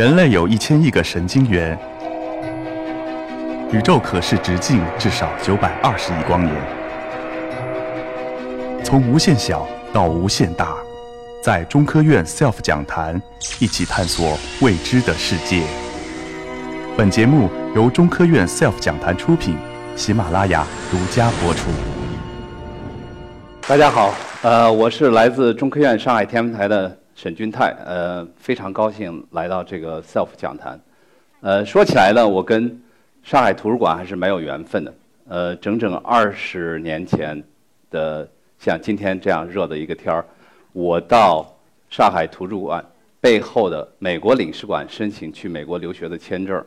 人类有一千亿个神经元，宇宙可视直径至少九百二十亿光年。从无限小到无限大，在中科院 SELF 讲坛一起探索未知的世界。本节目由中科院 SELF 讲坛出品，喜马拉雅独家播出。大家好，呃，我是来自中科院上海天文台的沈君泰，呃，非常高兴来到这个 SELF 讲坛。呃，说起来呢，我跟上海图书馆还是蛮有缘分的。呃，整整二十年前的像今天这样热的一个天儿，我到上海图书馆背后的美国领事馆申请去美国留学的签证。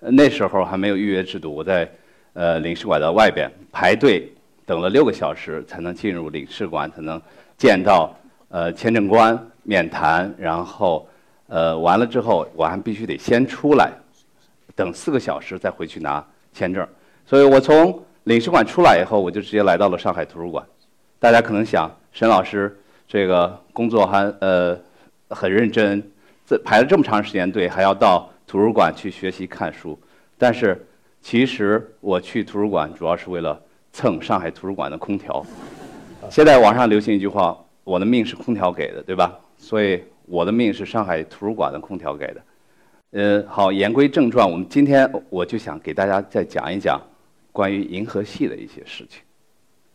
那时候还没有预约制度，我在呃领事馆的外边排队。等了六个小时才能进入领事馆，才能见到呃签证官面谈，然后呃完了之后我还必须得先出来，等四个小时再回去拿签证。所以我从领事馆出来以后，我就直接来到了上海图书馆。大家可能想，沈老师这个工作还呃很认真，这排了这么长时间队，还要到图书馆去学习看书。但是其实我去图书馆主要是为了。蹭上海图书馆的空调，现在网上流行一句话：“我的命是空调给的，对吧？”所以我的命是上海图书馆的空调给的。呃，好，言归正传，我们今天我就想给大家再讲一讲关于银河系的一些事情。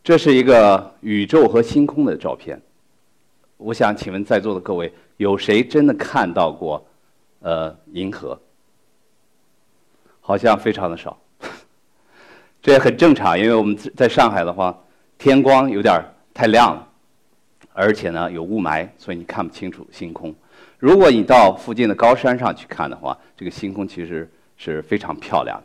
这是一个宇宙和星空的照片。我想请问在座的各位，有谁真的看到过呃银河？好像非常的少。这也很正常，因为我们在上海的话，天光有点太亮了，而且呢有雾霾，所以你看不清楚星空。如果你到附近的高山上去看的话，这个星空其实是非常漂亮的。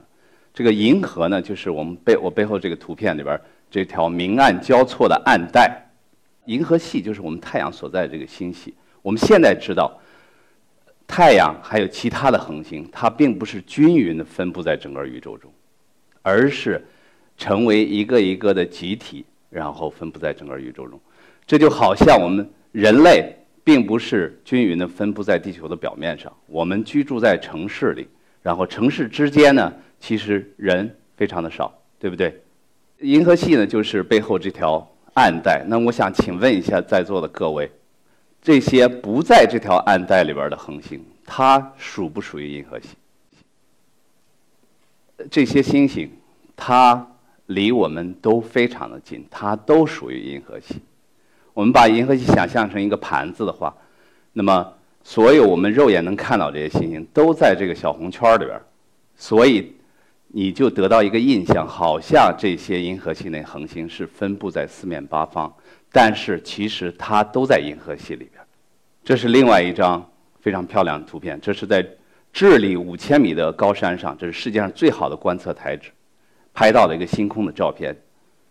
这个银河呢，就是我们背我背后这个图片里边这条明暗交错的暗带，银河系就是我们太阳所在这个星系。我们现在知道，太阳还有其他的恒星，它并不是均匀的分布在整个宇宙中。而是成为一个一个的集体，然后分布在整个宇宙中。这就好像我们人类并不是均匀的分布在地球的表面上，我们居住在城市里，然后城市之间呢，其实人非常的少，对不对？银河系呢，就是背后这条暗带。那我想请问一下在座的各位，这些不在这条暗带里边的恒星，它属不属于银河系？这些星星，它离我们都非常的近，它都属于银河系。我们把银河系想象成一个盘子的话，那么所有我们肉眼能看到这些星星都在这个小红圈里边，所以你就得到一个印象，好像这些银河系内恒星是分布在四面八方，但是其实它都在银河系里边。这是另外一张非常漂亮的图片，这是在。智利五千米的高山上，这是世界上最好的观测台址，拍到了一个星空的照片。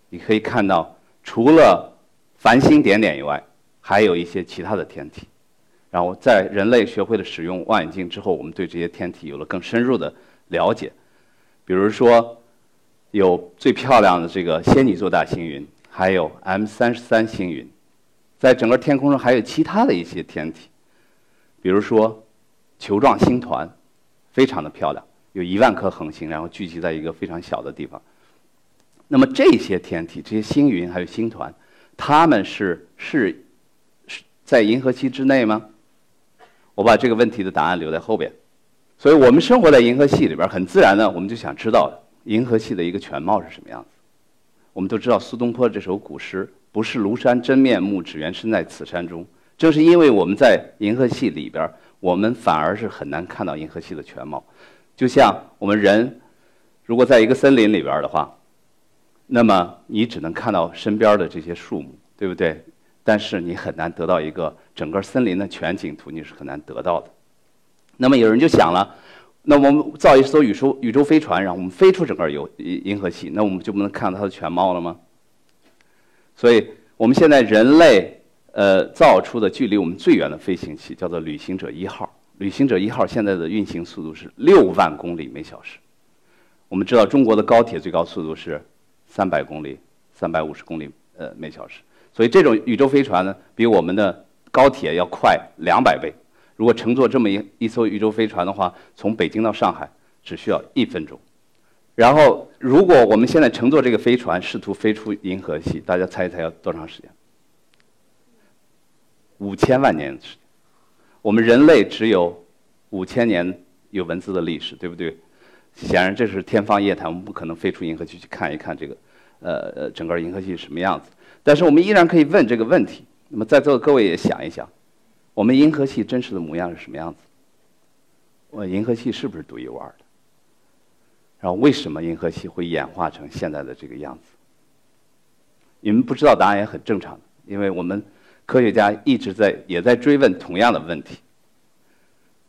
你可以看到，除了繁星点点以外，还有一些其他的天体。然后，在人类学会了使用望远镜之后，我们对这些天体有了更深入的了解。比如说，有最漂亮的这个仙女座大星云，还有 M 三十三星云。在整个天空中还有其他的一些天体，比如说。球状星团，非常的漂亮，有一万颗恒星，然后聚集在一个非常小的地方。那么这些天体、这些星云还有星团，他们是是是在银河系之内吗？我把这个问题的答案留在后边。所以我们生活在银河系里边，很自然的，我们就想知道银河系的一个全貌是什么样子。我们都知道苏东坡这首古诗：“不识庐山真面目，只缘身在此山中。”正是因为我们在银河系里边。我们反而是很难看到银河系的全貌，就像我们人，如果在一个森林里边的话，那么你只能看到身边的这些树木，对不对？但是你很难得到一个整个森林的全景图，你是很难得到的。那么有人就想了，那我们造一艘宇宙宇宙飞船，然后我们飞出整个银银河系，那我们就不能看到它的全貌了吗？所以我们现在人类。呃，造出的距离我们最远的飞行器叫做旅行者一号。旅行者一号现在的运行速度是六万公里每小时。我们知道中国的高铁最高速度是三百公里、三百五十公里呃每小时。所以这种宇宙飞船呢，比我们的高铁要快两百倍。如果乘坐这么一一艘宇宙飞船的话，从北京到上海只需要一分钟。然后，如果我们现在乘坐这个飞船试图飞出银河系，大家猜一猜要多长时间？五千万年时间。我们人类只有五千年有文字的历史，对不对？显然这是天方夜谭，我们不可能飞出银河系去看一看这个，呃，整个银河系是什么样子。但是我们依然可以问这个问题。那么在座的各位也想一想，我们银河系真实的模样是什么样子？我银河系是不是独一无二的？然后为什么银河系会演化成现在的这个样子？你们不知道答案也很正常，因为我们科学家一直在也在追问同样的问题。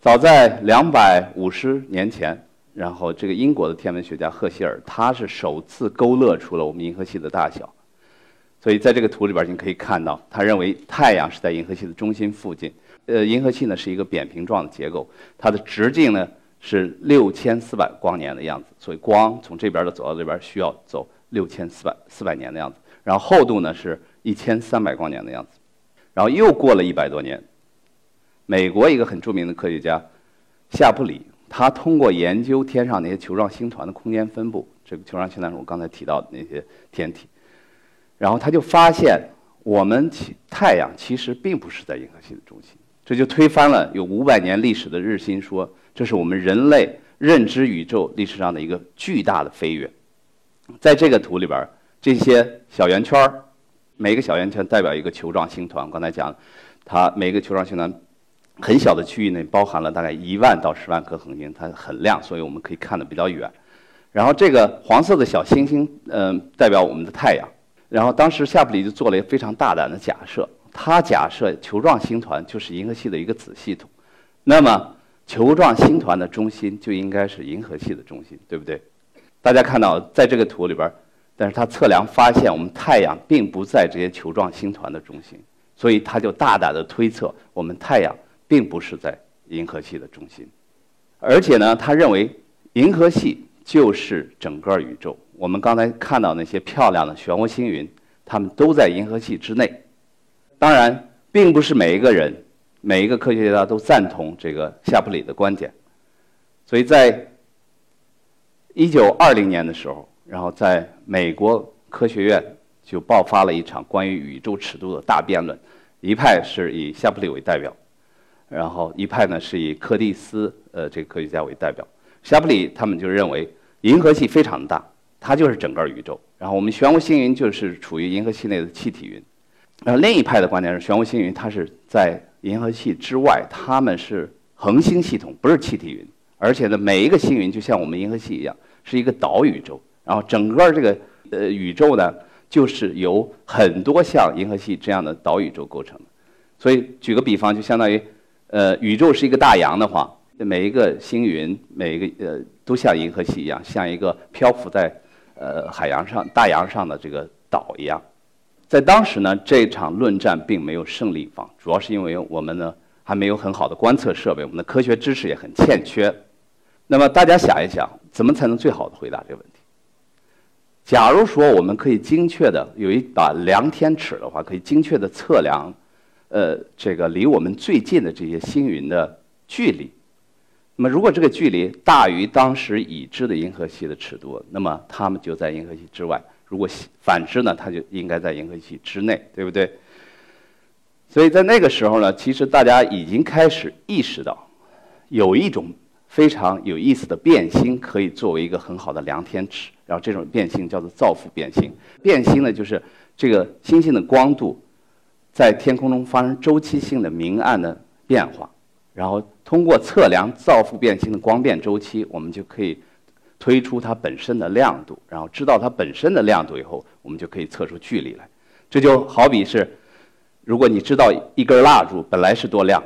早在两百五十年前，然后这个英国的天文学家赫歇尔，他是首次勾勒出了我们银河系的大小。所以在这个图里边，你可以看到，他认为太阳是在银河系的中心附近。呃，银河系呢是一个扁平状的结构，它的直径呢。是六千四百光年的样子，所以光从这边的走到这边需要走六千四百四百年的样子。然后厚度呢是一千三百光年的样子。然后又过了一百多年，美国一个很著名的科学家夏布里，他通过研究天上那些球状星团的空间分布，这个球状星团是我刚才提到的那些天体，然后他就发现我们其太阳其实并不是在银河系的中心，这就推翻了有五百年历史的日心说。这是我们人类认知宇宙历史上的一个巨大的飞跃。在这个图里边，这些小圆圈儿，每个小圆圈代表一个球状星团。刚才讲，它每个球状星团很小的区域内包含了大概一万到十万颗恒星，它很亮，所以我们可以看得比较远。然后这个黄色的小星星，嗯，代表我们的太阳。然后当时夏普里就做了一个非常大胆的假设，他假设球状星团就是银河系的一个子系统。那么球状星团的中心就应该是银河系的中心，对不对？大家看到在这个图里边，但是他测量发现我们太阳并不在这些球状星团的中心，所以他就大胆的推测我们太阳并不是在银河系的中心，而且呢，他认为银河系就是整个宇宙。我们刚才看到那些漂亮的漩涡星云，它们都在银河系之内。当然，并不是每一个人。每一个科学家都赞同这个夏普里的观点，所以在一九二零年的时候，然后在美国科学院就爆发了一场关于宇宙尺度的大辩论，一派是以夏普里为代表，然后一派呢是以柯蒂斯呃这个科学家为代表。夏布里他们就认为银河系非常大，它就是整个宇宙，然后我们漩涡星云就是处于银河系内的气体云。然后另一派的观点是漩涡星云它是在银河系之外，它们是恒星系统，不是气体云。而且呢，每一个星云就像我们银河系一样，是一个岛宇宙。然后整个这个呃宇宙呢，就是由很多像银河系这样的岛宇宙构成。所以举个比方，就相当于呃宇宙是一个大洋的话，每一个星云，每一个呃都像银河系一样，像一个漂浮在呃海洋上、大洋上的这个岛一样。在当时呢，这场论战并没有胜利方，主要是因为我们呢还没有很好的观测设备，我们的科学知识也很欠缺。那么大家想一想，怎么才能最好的回答这个问题？假如说我们可以精确的有一把量天尺的话，可以精确的测量，呃，这个离我们最近的这些星云的距离。那么如果这个距离大于当时已知的银河系的尺度，那么它们就在银河系之外。如果反之呢，它就应该在银河系之内，对不对？所以在那个时候呢，其实大家已经开始意识到，有一种非常有意思的变星可以作为一个很好的量天尺。然后这种变星叫做造父变星。变星呢，就是这个星星的光度在天空中发生周期性的明暗的变化，然后通过测量造父变星的光变周期，我们就可以。推出它本身的亮度，然后知道它本身的亮度以后，我们就可以测出距离来。这就好比是，如果你知道一根蜡烛本来是多亮，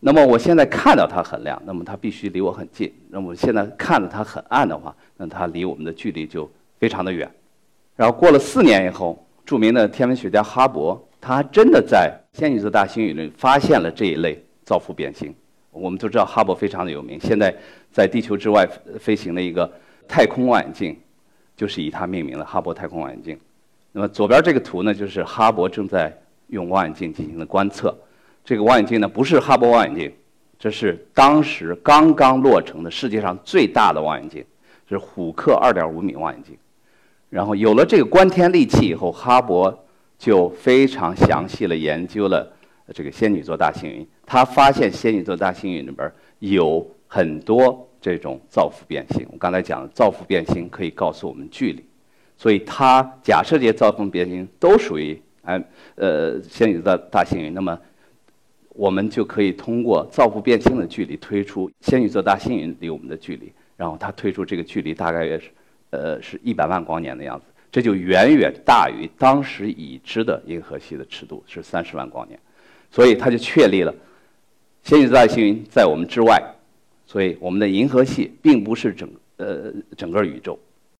那么我现在看到它很亮，那么它必须离我很近。那么现在看到它很暗的话，那它离我们的距离就非常的远。然后过了四年以后，著名的天文学家哈勃，他真的在仙女座大星云里发现了这一类造父变星。我们都知道哈勃非常的有名，现在在地球之外飞行的一个。太空望远镜就是以它命名的哈勃太空望远镜。那么左边这个图呢，就是哈勃正在用望远镜进行的观测。这个望远镜呢，不是哈勃望远镜，这是当时刚刚落成的世界上最大的望远镜，是虎克2.5米望远镜。然后有了这个观天利器以后，哈勃就非常详细的研究了这个仙女座大星云。他发现仙女座大星云里边有很多这种造父变星。我刚才讲，造父变星可以告诉我们距离，所以他假设这些造父变星都属于哎呃仙女座大星云，那么我们就可以通过造父变星的距离推出仙女座大星云离我们的距离。然后他推出这个距离大概也是。呃，是一百万光年的样子，这就远远大于当时已知的银河系的尺度是三十万光年，所以它就确立了仙女座外星云在我们之外，所以我们的银河系并不是整呃整个宇宙，